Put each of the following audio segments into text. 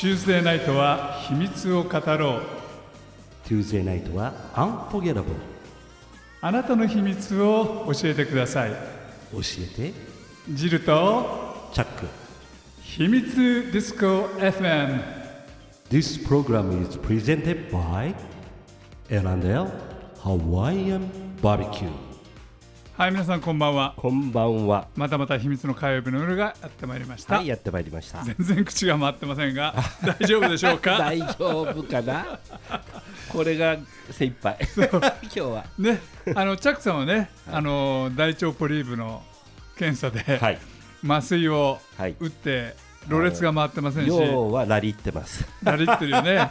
Tuesday ナイトは秘密を語ろう Tuesday ナイトは Unforgettable あなたの秘密を教えてください教えてジルとチャック秘密ディスコ FM This program is presented by L&L Hawaiian Barbecue はい皆さんこんばんは。こんばんは。またまた秘密の火曜日の夜がやってまいりました、はいやってまいりました。全然口が回ってませんが大丈夫でしょうか？大丈夫かな？これが精一杯。今日は。ねあのチャックさんはね、あの大腸ポリープの検査で、はい。麻酔をはい。打ってろれつが回ってませんし、要はラリってます。ラリってるよね。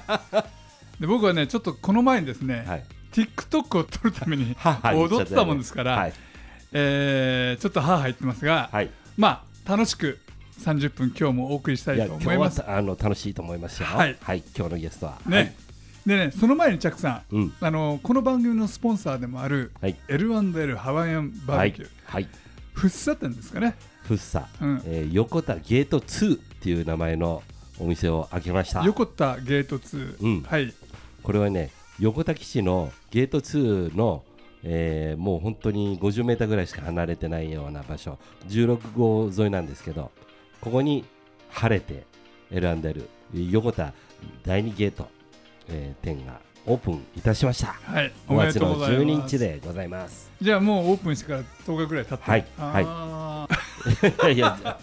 で僕はねちょっとこの前にですね、はい。TikTok を撮るためにはい。踊ってたもんですから、はいえーちょっと歯入ってますが、はい。まあ楽しく30分今日もお送りしたいといや今日は思います。あの楽しいと思いますよ。はい。今日のゲストは。ね、でねその前にチャックさん、うん。あのこの番組のスポンサーでもあるはい。L&L ハワイアンバはいーベキュー、はい。福生店ですかね。フッサ、うん。えー横田ゲート2っていう名前のお店を開けました。横田ゲート2、うん。はい。これはね横田基地のゲート2の、えーもう本当に50メーターぐらいしか離れてないような場所。16号沿いなんですけどここに晴れて L&L 横田第2ゲート、えー店がオープンいたしました。はい、おめで5月のとうございます。12日でございます。じゃあもうオープンしてから10日ぐらい経ってはい。あー。いや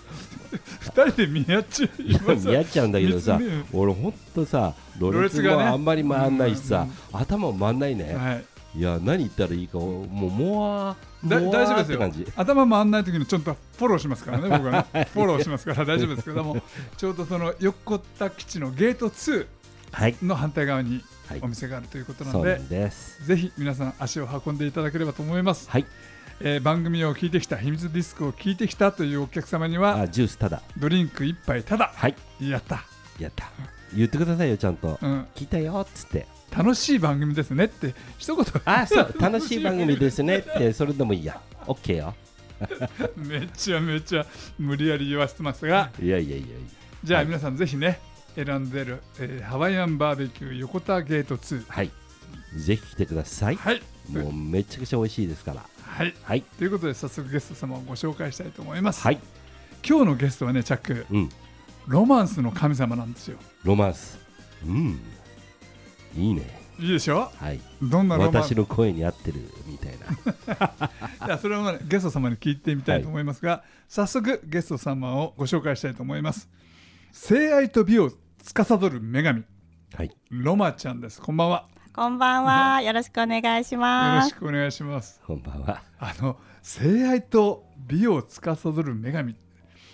二人で見合っちゃいます。見合っちゃうんだけどさ俺ほんとさろれつがあんまり回んないしさ、うん頭も回んないね、はいいや何言ったらいいかもうもわ大丈夫ですよ。頭回んない時にちょっとフォローしますからね僕はねフォローしますから大丈夫ですけどもちょうどその横田基地のゲート2はいの反対側にはいお店があるということなので、んですぜひ皆さん足を運んでいただければと思います、はいえー番組を聞いてきた秘密ディスクを聞いてきたというお客様にはあジュースただドリンク1杯ただはいやった、やった言ってくださいよちゃんと、うん、聞いたよっつって楽しい番組ですねって一言。あそう楽しい番組ですねってそれでもいいや。OK よ。めちゃめちゃ無理やり言わせてますが。いやいやいやいはいじゃあ皆さんぜひね選んでる、えーハワイアンバーベキュー横田ゲート2やはい。ぜひ来てください、はい。もうめちゃくちゃ美味しいですから。はい。はい。ということで早速ゲスト様をご紹介したいと思います、はい。今日のゲストはねチャック。うん。ロマンスの神様なんですよ。ロマンス。うんいいね。いいでしょ？はい。どんなロマン？ス私の声に合ってるみたいな。いやそれを、ね、ゲスト様に聞いてみたいと思いますが、早速ゲスト様をご紹介したいと思います。性愛と美を司る女神。はい。ロマちゃんです。こんばんは。こんばんは。よろしくお願いしよろます。しくお願いします。こんばんは。あの性愛と美を司る女神。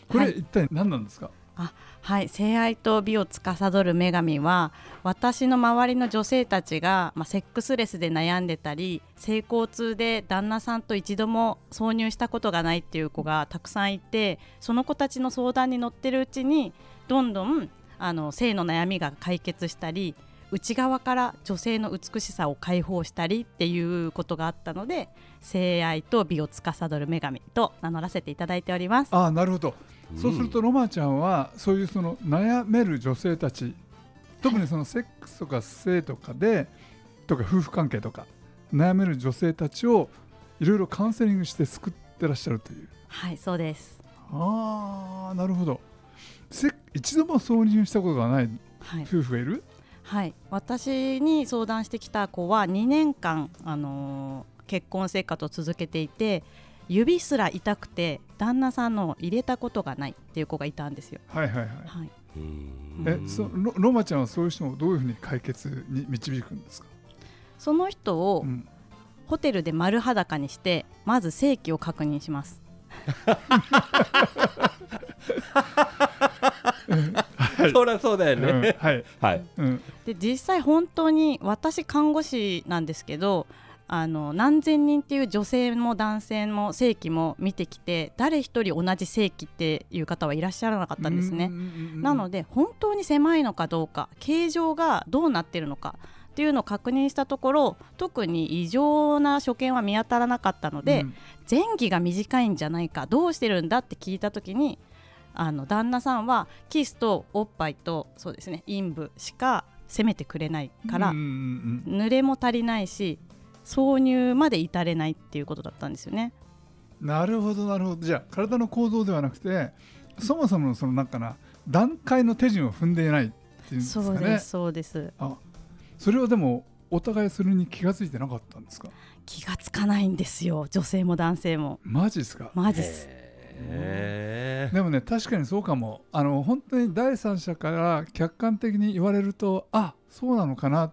これ、はい。一体何なんですか？あ、はい。性愛と美を司る女神は、私の周りの女性たちが、まあ、セックスレスで悩んでたり、性交痛で旦那さんと一度も挿入したことがないっていう子がたくさんいて、その子たちの相談に乗ってるうちに、どんどんあの性の悩みが解決したり、内側から女性の美しさを解放したりっていうことがあったので性愛と美を司る女神と名乗らせていただいております。あなるほど、そうするとロマちゃんはそういうその悩める女性たち特にそのセックスとか性とかでとか夫婦関係とか悩める女性たちをいろいろカウンセリングして救ってらっしゃるという。はい、そうです。ああなるほど。せ一度も挿入したことがないはい、夫婦がいる？はい、私に相談してきた子は2年間、あのー結婚生活を続けていて指すら痛くて旦那さんのを入れたことがないっていう子がいたんですよ。はいはいはい。はい、うん。えそロロマちゃんはそういう人をどういうふうに解決に導くんですか、その人をうん。ホテルで丸裸にしてまず性器を確認します。そりゃそうだようん。ね、はい、はい。うん、で実際本当に私看護師なんですけどあの何千人っていう女性も男性も性器も見てきて誰一人同じ性器っていう方はいらっしゃらなかったんですね。なのでで本当に狭いのかどうか形状がどうなってるのかっていうのを確認したところ特に異常な所見は見当たらなかったので、前戯が短いんじゃないかどうしてるんだって聞いた時にあの旦那さんはキスとおっぱいとそうですね陰部しか責めてくれないから、うんうんうん。濡れも足りないし挿入まで至れないっていうことだったんですよね。なるほどなるほど。じゃあ体の構造ではなくてそもそものそのなんかな段階の手順を踏んでいないっていうんですかね。そうですそうです。あそれはでもお互いそれに気がついてなかったんですか？気がつかないんですよ。女性も男性も。マジですか？マジっす。でもね確かにそうかも。あの本当に第三者から客観的に言われるとあそうなのかなっ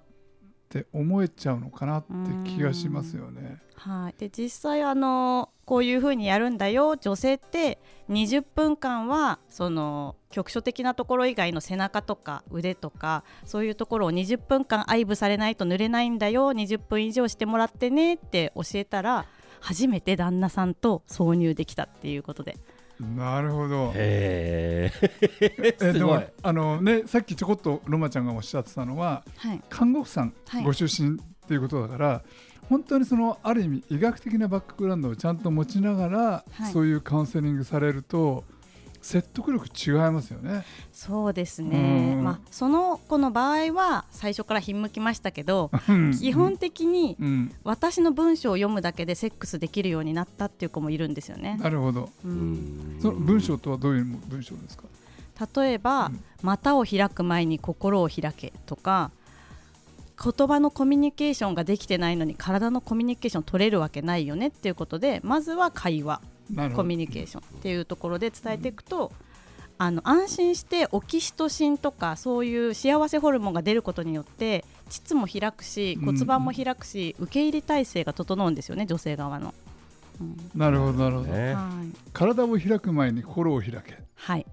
って思えちゃうのかなって気がしますよね。はい、で実際あのこういうふうにやるんだよ女性って20分間はその局所的なところ以外の背中とか腕とかそういうところを20分間愛撫されないと濡れないんだよ20分以上してもらってねって教えたら初めて旦那さんと挿入できたっていうことで。なるほど。へええですもあのねさっきちょこっとロマちゃんがおっしゃってたのははい。看護婦さんはい。ご出身っていうことだから、本当にそのある意味医学的なバックグラウンドをちゃんと持ちながら、はい。そういうカウンセリングされると説得力違いますよね。そうですねうんまあその子の場合は最初からひんむきましたけど基本的にうん、私の文章を読むだけでセックスできるようになったっていう子もいるんですよね。なるほど。ううんんその文章とはどういう文章ですか？例えば、うん股を開く前に心を開けとか言葉のコミュニケーションができてないのに体のコミュニケーション取れるわけないよねっていうことでまずは会話。コミュニケーション。っていうところで伝えていくと、あの安心してオキシトシンとかそういう幸せホルモンが出ることによって膣も開くしうん。骨盤も開くし、受け入れ体制が整うんですよね女性側の。うん。なるほどなるほど。ね。はい、体を開く前に心を開け。はい、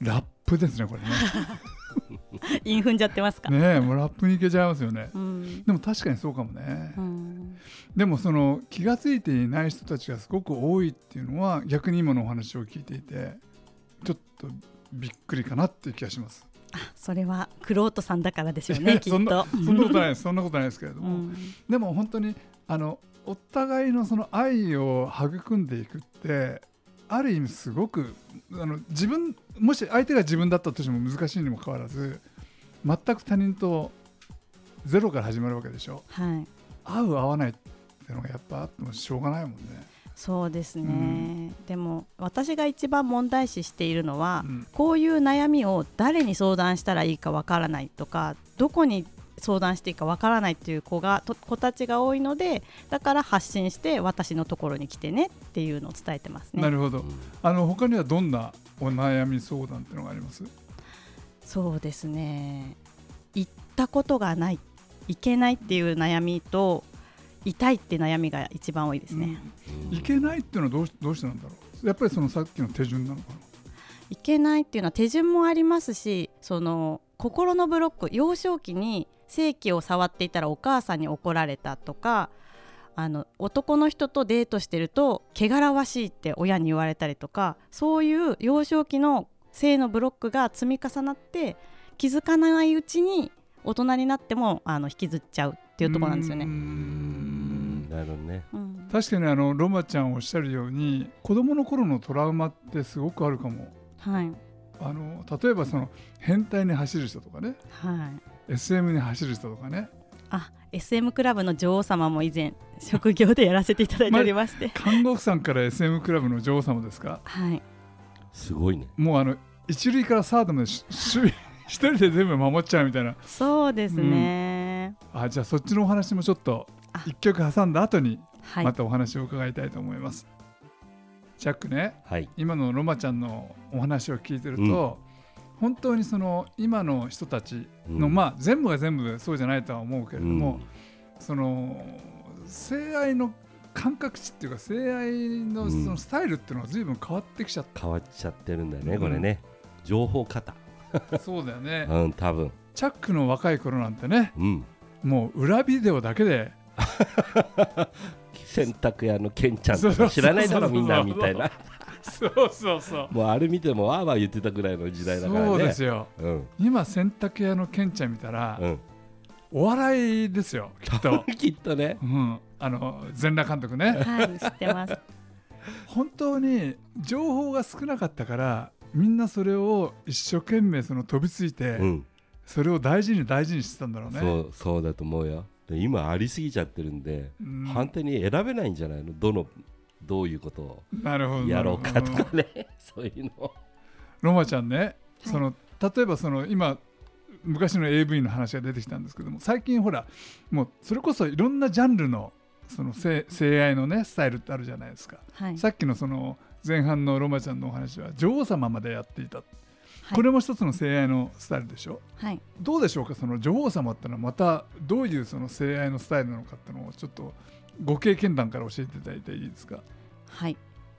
ラップですねこれ イン踏んじゃってますか？ね。もうラップにいけちゃいますよね。うんでも確かにそうかもね。うんでもその気がついていない人たちがすごく多いっていうのは逆に今のお話を聞いていてちょっとびっくりかなっていう気がします。それはクロートさんだからでしょうね。そんなことないですそんなことないですけれども、うんでも本当にあのお互いのその愛を育んでいくってある意味すごくあの自分もし相手が自分だったとしても難しいにもかかわらず全く他人とゼロから始まるわけでしょ。はい、合う合わないっていうのがやっぱあってもしょうがないもんね。そうですね、うん。でも私が一番問題視しているのは、うん。こういう悩みを誰に相談したらいいかわからないとかどこに相談していいかわからないっていう子がと子たちが多いのでだから発信して私のところに来てねっていうのを伝えてますね。なるほど。あの他にはどんなお悩み相談っていうのがあります？そうですね。行ったことがない行けないっていう悩みと痛いって悩みが一番多いですね。いけないっていうのはどうしどうしてなんだろう？やっぱりそのさっきの手順なのかいけないっていうのは手順もありますしその心のブロック幼少期に性器を触っていたらお母さんに怒られたとかあの男の人とデートしてると汚らわしいって親に言われたりとかそういう幼少期の性のブロックが積み重なって気づかないうちに大人になってもあの引きずっちゃうっていうところなんですよね。ん。なるほどね。うん。確かにあのロマちゃんおっしゃるように子供の頃のトラウマってすごくあるかも。はい。あの例えばその変態に走る人とかね。はい SM に走る人とかね。あ SM クラブの女王様も以前職業でやらせていただいておりまして、看護婦さんから SM クラブの女王様ですか？はい。すごいね。もうあの一塁からサードまでし守備 一人で全部守っちゃうみたいな。そうですね、あじゃあそっちのお話もちょっとあ。一曲挟んだ後にはい、またお話を伺いたいと思います、チャックね。はい。今のロマちゃんのお話を聞いてると、本当にその今の人たちの、うん。まあ全部が全部そうじゃないとは思うけれども、うん。その性愛の感覚値っていうか性愛のうんそのスタイルっていうのが随分変わってきちゃっ変わっちゃってるんだよね、うん。これね。情報型た、そうだよね。うん多分。チャックの若い頃なんてねうん。もう裏ビデオだけで。洗濯屋のケンちゃんとか知らないだろみんなみたいな そうそうそう。もうあれ見てもわーわー言ってたぐらいの時代だからね。そうですよ。うん。今洗濯屋のケンちゃん見たら、うん。お笑いですよきっと、きっとね。うん、あの全裸監督ね。はい知ってます。本当に情報が少なかったからみんなそれを一生懸命その飛びついて、うん。それを大事に大事にしてたんだろうね。そうそうだと思うよ。で今ありすぎちゃってるんで、うん。反対に選べないんじゃないの？どのどういうことをなるほど。やろうかとかね。そういうのロマちゃんね、はい。その例えばその今昔の AV の話が出てきたんですけども最近ほらもうそれこそいろんなジャンルのその性性愛のねスタイルってあるじゃないですか、はい。さっきのその前半のロマちゃんのお話は女王様までやっていた、はい。これも一つの性愛のスタイルでしょ？はい。どうでしょうか？その女王様ってのはまたどういうその性愛のスタイルなのかっていうのをちょっとご経験談から教えていただいていいですか？はい。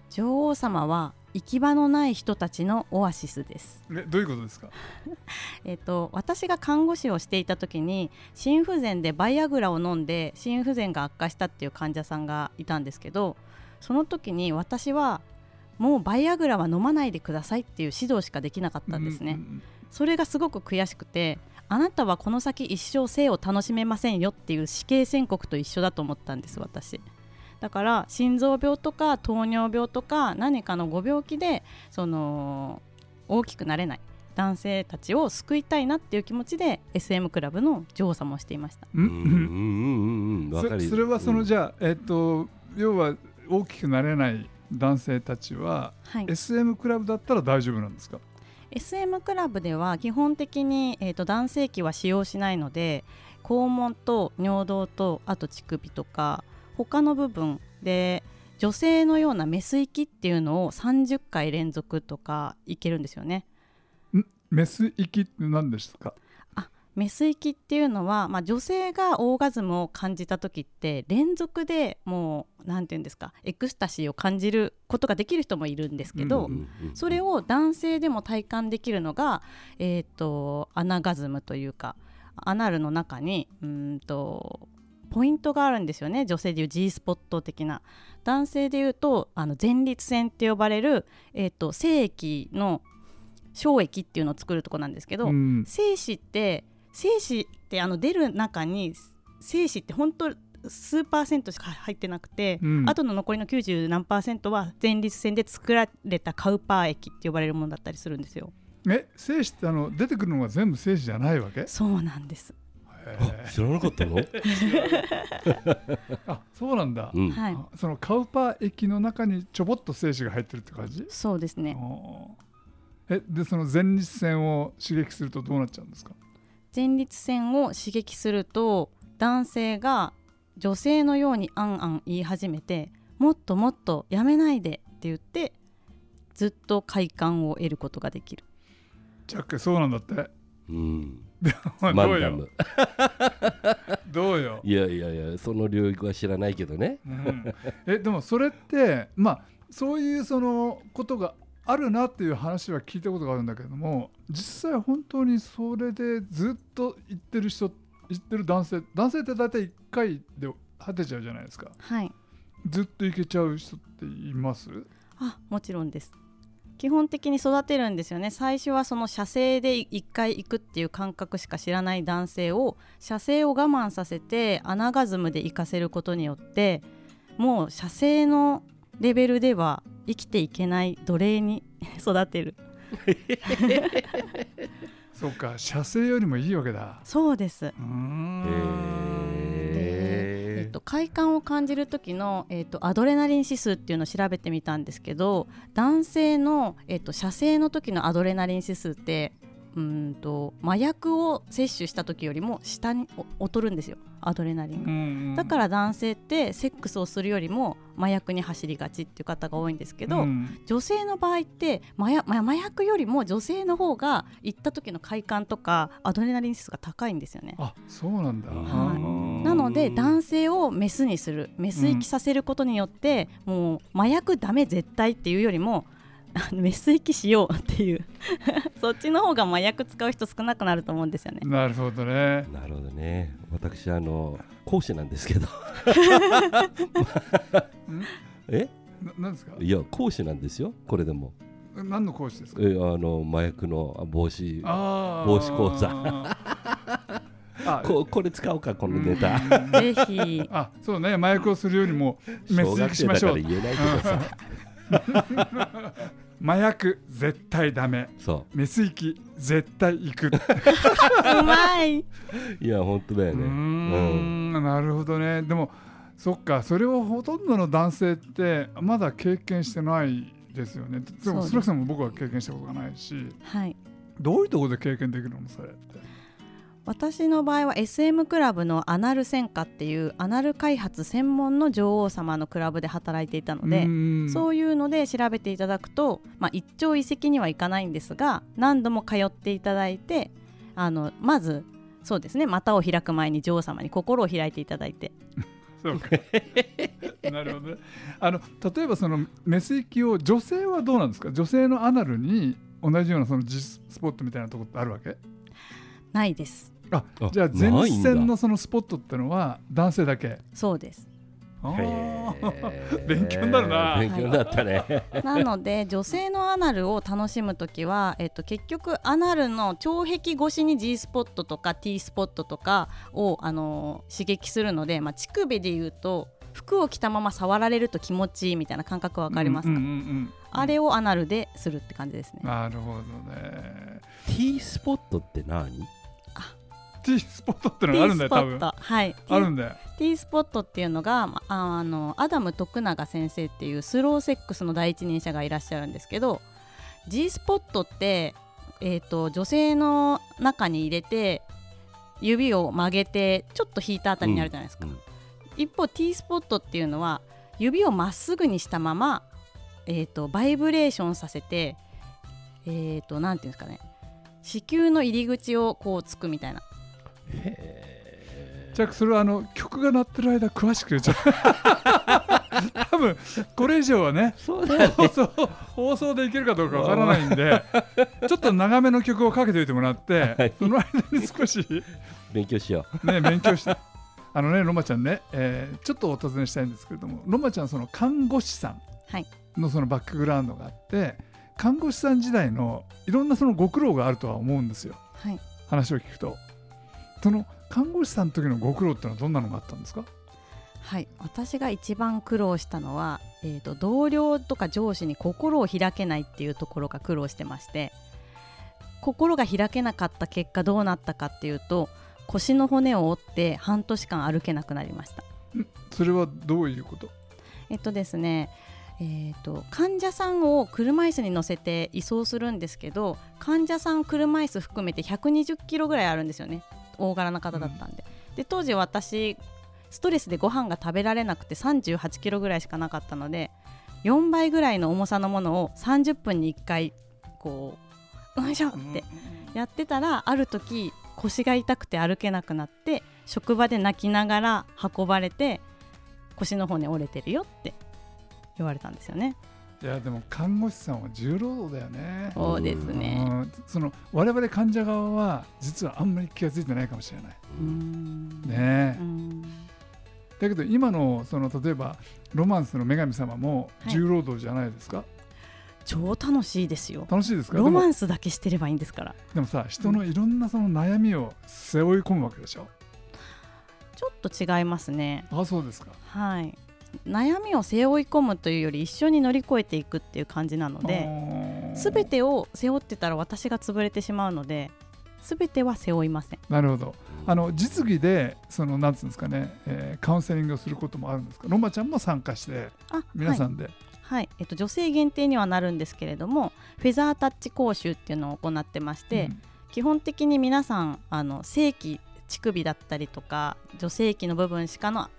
女王様は行き場のない人たちのオアシスです。えどういうことですか？えっと私が看護師をしていた時に心不全でバイアグラを飲んで心不全が悪化したっていう患者さんがいたんですけどその時に私はもうバイアグラは飲まないでくださいっていう指導しかできなかったんですね、うんうんそれがすごく悔しくてあなたはこの先一生性を楽しめませんよっていう死刑宣告と一緒だと思ったんです私だから心臓病とか糖尿病とか何かのご病気でその大きくなれない男性たちを救いたいなっていう気持ちで SM クラブの女王様をしていました。うん。うん。うん。うん。うん。うん。わかるそそれはそのうんじゃあ、えっと要は大きくなれない男性たちは、はい。SM クラブだったら大丈夫なんですか？SM クラブでは基本的に、えー、と男性器は使用しないので肛門と尿道とあと乳首とか他の部分で女性のようなメス域っていうのを30回連続とかいけるんですよね。メス域って何ですか？メス域っていうのは、まあ、女性がオーガズムを感じた時って連続でもう何て言うんですかエクスタシーを感じることができる人もいるんですけど、うんうんうん。それを男性でも体感できるのが、えー、とアナガズムというかアナルの中にうーんとポイントがあるんですよね。女性でいう G スポット的な。男性でいうとあの前立腺って呼ばれる、えー、と精液の小液っていうのを作るとこなんですけど、うん。精子って精子ってあの出る中に精子って本当数パーセントしか入ってなくて、うん。あとの残りの90何パーセントは前立腺で作られたカウパー液って呼ばれるものだったりするんですよ。え精子ってあの出てくるのが全部精子じゃないわけ？そうなんです、知らなかったの？ー あそうなんだ、うん。はい。あそのカウパー液の中にちょぼっと精子が入ってるって感じ？そうですね。えでその前立腺を刺激するとどうなっちゃうんですか？前立腺を刺激すると男性が女性のようにあんあん言い始めてもっともっとやめないでって言ってずっと快感を得ることができる。ジャックそうなんだって。うん。ど マンダム。どうよ。いやいやいやその領域は知らないけどね。うん。えでもそれってまあそういうそのことがあるなっていう話は聞いたことがあるんだけれども実際本当にそれでずっと言ってる人言ってる男性男性って大体1回で果てちゃうじゃないですか。はい。ずっといけちゃう人っています？あもちろんです基本的に育てるんですよね。最初はその射精で1回行くっていう感覚しか知らない男性を射精を我慢させてアナガズムで行かせることによってもう射精のレベルでは生きていけない奴隷に 育てる。そうか。射精よりもいいわけだ。そうです。うーん。えへっと、快感を感じる時の、えっと、アドレナリン指数っていうのを調べてみたんですけど男性の、えっと、射精の時のアドレナリン指数ってうーんと麻薬を摂取した時よりも下にお劣るんですよ。アドレナリンが。うんだから男性ってセックスをするよりも麻薬に走りがちっていう方が多いんですけど、うん。女性の場合って麻薬麻薬よりも女性の方が行った時の快感とかアドレナリン指数が高いんですよね。あそうなんだ、はい。なので男性をメスにするメス行きさせることによって、もう麻薬ダメ絶対っていうよりもあのメス行きしようっていう。そっちの方が麻薬使う人少なくなると思うんですよね。なるほどね。なるほどね。私あの講師なんですけど。え？ななんですか？いや講師なんですよ。これでも。何の講師ですか？えあの麻薬の防止防止講座。あここれ使おうかこのネタ。うんぜひ。あそうね。麻薬をするよりもメス行きしましょう。小学生だから言えないけどさ 麻薬絶対ダメ。そメス行き絶対行く。うまい。う いや本当だよね。ん。なるほどね。でもそっか。それをほとんどの男性ってまだ経験してないですよね。でもそうです。スラクさんも僕は経験したことがないし。はい。どういうところで経験できるの？それって私の場合は SM クラブのアナル専科っていうアナル開発専門の女王様のクラブで働いていたので、そういうので調べていただくと、まあ、一朝一夕にはいかないんですが何度も通っていただいてあのまずそうですね股を開く前に女王様に心を開いていただいて。そうか。なるほどね。あの例えばそのメス行きを女性はどうなんですか？女性のアナルに同じようなその G スポットみたいなところってあるわけ？ないです。ああじゃあ前線のそのスポットってのは男性だけ？そうです。勉強になるな。勉強になったね。なので女性のアナルを楽しむ時は、えっと、結局アナルの腸壁越しに G スポットとか T スポットとかを、あのー刺激するので、まあ、乳首でいうと服を着たまま触られると気持ちいいみたいな感覚わかりますか、うんうんうんうん。あれをアナルでするって感じですね。なるほどね。T スポットって何？T スポットってのがあるんだ T スポよ多分。ットはい。あるんだよ。T スポットっていうのがまああのアダム徳永先生っていうスローセックスの第一人者がいらっしゃるんですけど G スポットって、えー、と女性の中に入れて指を曲げてちょっと引いたあたりにあるじゃないですか、うん一方 T スポットっていうのは指をまっすぐにしたまま、えー、とバイブレーションさせてえー、となんていうんですかね。子宮の入り口をこうつくみたいな。へじゃあそれはあの曲が鳴ってる間詳しく言っちゃう。多分これ以上はねそうだよね。放送放送でいけるかどうかわからないんでちょっと長めの曲をかけておいてもらって、はい。その間に少し勉強しよね勉強して。あのねロマちゃんね、えーちょっとお尋ねしたいんですけれどもロマちゃんその看護師さんはい。のそのバックグラウンドがあって看護師さん時代のいろんなそのご苦労があるとは思うんですよ。はい。話を聞くとその看護師さんの時のご苦労ってのはどんなのがあったんですか？はい、私が一番苦労したのは、えー、と同僚とか上司に心を開けないっていうところが苦労してまして心が開けなかった結果どうなったかっていうと腰の骨を折って半年間歩けなくなりました。それはどういうこと？えっとですねえー、と患者さんを車椅子に乗せて移送するんですけど患者さん車椅子含めて120キロぐらいあるんですよね大柄な方だったんで,、で当時私ストレスでご飯が食べられなくて38キロぐらいしかなかったので4倍ぐらいの重さのものを30分に1回こう よいしょってやってたらある時腰が痛くて歩けなくなって職場で泣きながら運ばれて腰の骨折れてるよって言われたんですよね。いやでも看護師さんは重労働だよね。そうですね。うんその我々患者側は実はあんまり気が付いてないかもしれない。ねだけど今のその例えばロマンスの女神様もはい重労働じゃないですか、超楽しいですよ。楽しいですか？ロマンスだけしてればいいんですから。でもさ人のいろんなその悩みを背負い込むわけでしょ、ちょっと違いますね。あそうですかはい。悩みを背負い込むというより一緒に乗り越えていくっていう感じなので、すべててを背負ってたら私が潰れてしまうので、すべては背負いません。なるほど。あの実技でそのなんつうんですかね、えーカウンセリングをすることもあるんですか？ロマちゃんも参加してあ、皆さはい、んで、はい、えっと女性限定にはなるんですけれども、フェザータッチ講習っていうのを行ってまして、うん。基本的に皆さんあの正規乳首だったりとか女性器の部分しかのし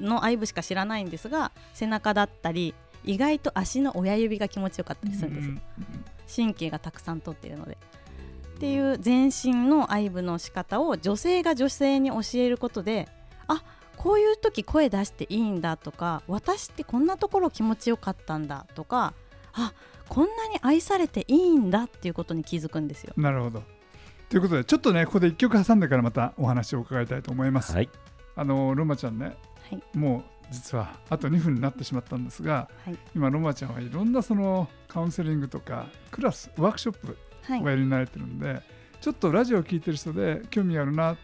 の愛部しか知らないんですが背中だったり意外と足の親指が気持ちよかったりするんですよ、神経がたくさん通っているので。っていう全身の愛部の仕方を女性が女性に教えることであこういう時声出していいんだとか私ってこんなところ気持ちよかったんだとかあこんなに愛されていいんだっていうことに気づくんですよ。なるほど。ということでちょっとねここで一曲挟んでからまたお話を伺いたいと思います、はい。あのロマちゃんねはい。もう実はあと2分になってしまったんですがはい。今ロマちゃんはいろんなそのカウンセリングとかクラスワークショップはい。おやりになれてるんで、ちょっとラジオを聞いてる人で興味あるなっ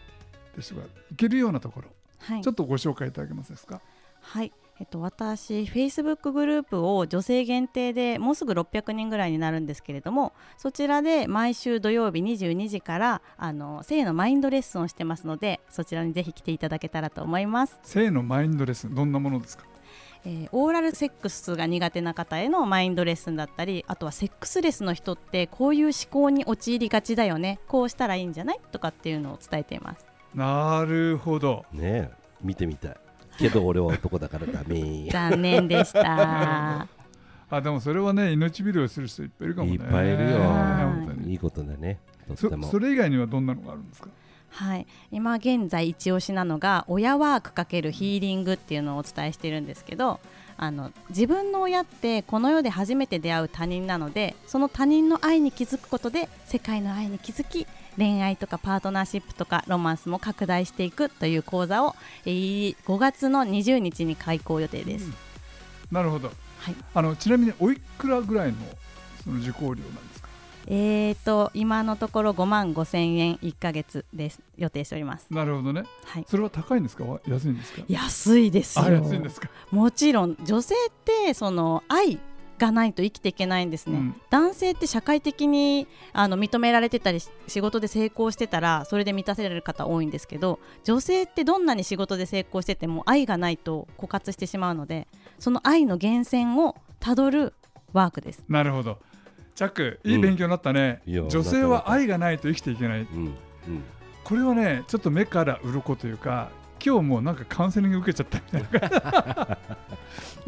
て人がいけるようなところ、はい。ちょっとご紹介いただけますですか？はい、えっと、私、Facebook グループを女性限定でもうすぐ600人ぐらいになるんですけれどもそちらで毎週土曜日22時からあの性のマインドレッスンをしてますのでそちらにぜひ来ていただけたらと思います、性のマインドレッスンどんなものですか？えーオーラルセックスが苦手な方へのマインドレッスンだったりあとはセックスレスの人ってこういう思考に陥りがちだよねこうしたらいいんじゃない？とかっていうのを伝えています。なるほど。ねえ見てみたいけど俺は男だからダメ。残念でした。あでもそれはね命拾いする人いっぱいいるかもね。いっぱいいるよ。本当に。いいことだね。とっても。そそれ以外にはどんなのがあるんですか？はい、今現在一押しなのが親ワーク×ヒーリングっていうのをお伝えしてるんですけどあの自分の親ってこの世で初めて出会う他人なのでその他人の愛に気づくことで世界の愛に気づき恋愛とかパートナーシップとかロマンスも拡大していくという講座を、えー5月の20日に開講予定です。なるほど。はい。あのちなみにおいくらぐらいのその受講料なんですか？えーと今のところ5万5千円1ヶ月です。予定しております。なるほどね。はい、それは高いんですか？わ安いんですか？安いですよ。あ安いんですか？もちろん女性ってその愛がないと生きていけないんですね、うん。男性って社会的にあの認められてたりし仕事で成功してたらそれで満たせられる方多いんですけど女性ってどんなに仕事で成功してても愛がないと枯渇してしまうのでその愛の源泉をたどるワークです。なるほどチャックいい勉強になったね、いいよ女性は愛がないと生きていけない。うんうん。これはねちょっと目から鱗というか今日もうなんかカウンセリング受けちゃったみたいな。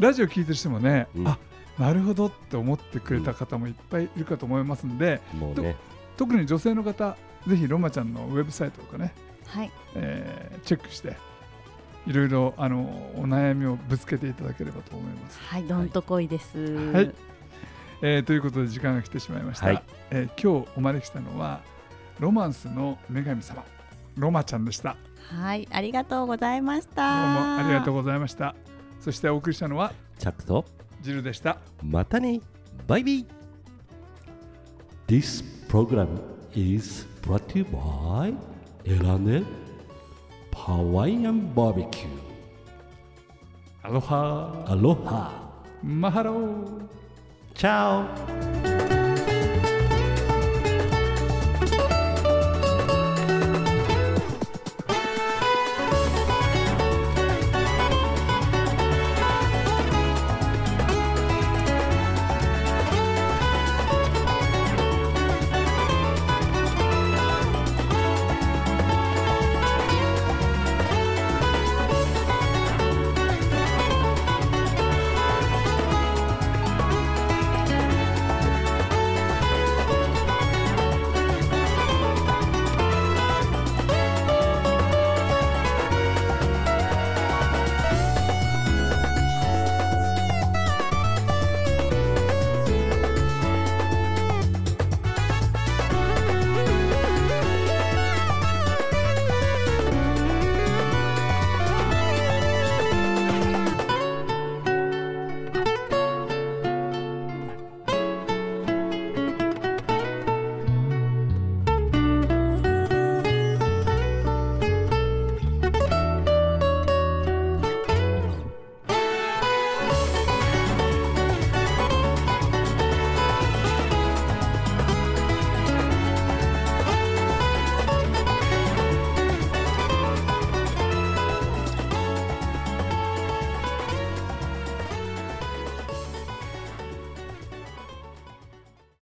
ラジオ聞いてる人もね、うん。あなるほどって思ってくれた方もいっぱいいるかと思いますんで、ね。特に女性の方ぜひロマちゃんのウェブサイトとかね、はい。えーチェックしていろいろあのお悩みをぶつけていただければと思います。はいどんとこいです、はいえーということで時間が来てしまいました、はい。えー今日お招きしたのはロマンスの女神様。ロマちゃんでした。はいありがとうございましどうたもありがとうございました。そしてお送りしたのはチャックとジルでした。またね。バイビー。This program is brought to you by エラネハワイアンバーベキューアロハアロハマハローチャオ